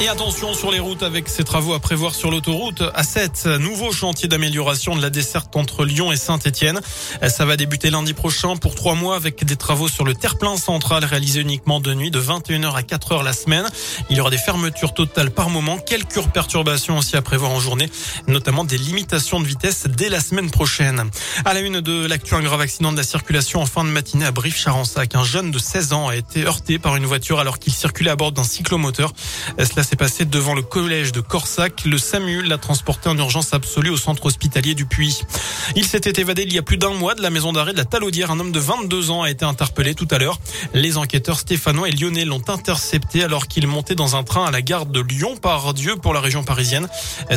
Et attention sur les routes avec ces travaux à prévoir sur l'autoroute A7. Nouveau chantier d'amélioration de la desserte entre Lyon et Saint-Etienne. Ça va débuter lundi prochain pour trois mois avec des travaux sur le terre-plein central réalisés uniquement de nuit de 21h à 4h la semaine. Il y aura des fermetures totales par moment. Quelques perturbations aussi à prévoir en journée, notamment des limitations de vitesse dès la semaine prochaine. À la une de l'actu, un grave accident de la circulation en fin de matinée à Brive-Charensac. Un jeune de 16 ans a été heurté par une voiture alors qu'il circulait à bord d'un cyclomoteur. S'est passé devant le collège de Corsac. Le SAMU l'a transporté en urgence absolue au centre hospitalier du Puy. Il s'était évadé il y a plus d'un mois de la maison d'arrêt de la Talaudière. Un homme de 22 ans a été interpellé tout à l'heure. Les enquêteurs stéphanois et lyonnais l'ont intercepté alors qu'il montait dans un train à la gare de Lyon par Dieu pour la région parisienne.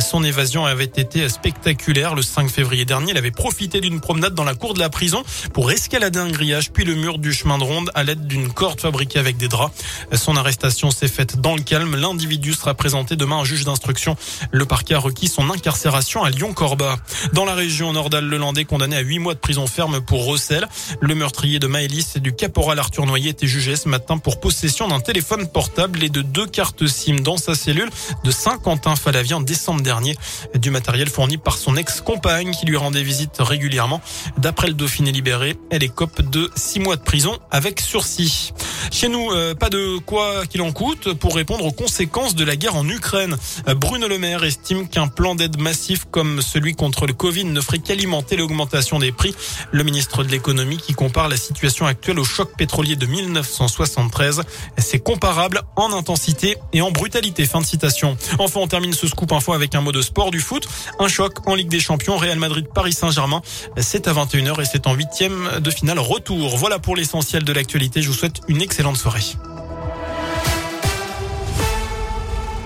Son évasion avait été spectaculaire. Le 5 février dernier, il avait profité d'une promenade dans la cour de la prison pour escalader un grillage puis le mur du chemin de ronde à l'aide d'une corde fabriquée avec des draps. Son arrestation s'est faite dans le calme. L'individu sera présenté demain un juge d'instruction. Le parquet a requis son incarcération à Lyon-Corba. Dans la région Nordal-Lelandais, condamné à huit mois de prison ferme pour recel, le meurtrier de Maëlys et du caporal Arthur Noyer était jugé ce matin pour possession d'un téléphone portable et de deux cartes SIM dans sa cellule de Saint-Quentin-Falavie en décembre dernier. Du matériel fourni par son ex-compagne qui lui rendait visite régulièrement. D'après le Dauphiné libéré, elle écope de six mois de prison avec sursis. Chez nous, euh, pas de quoi qu'il en coûte pour répondre aux conséquences de la guerre en Ukraine. Euh, Bruno Le Maire estime qu'un plan d'aide massif comme celui contre le Covid ne ferait qu'alimenter l'augmentation des prix. Le ministre de l'économie qui compare la situation actuelle au choc pétrolier de 1973. C'est comparable en intensité et en brutalité. Fin de citation. Enfin, on termine ce scoop info avec un mot de sport du foot. Un choc en Ligue des Champions. Real Madrid, Paris Saint-Germain. C'est à 21h et c'est en huitième de finale retour. Voilà pour l'essentiel de l'actualité. Je vous souhaite une excellente soirée.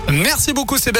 Merci beaucoup Sébastien.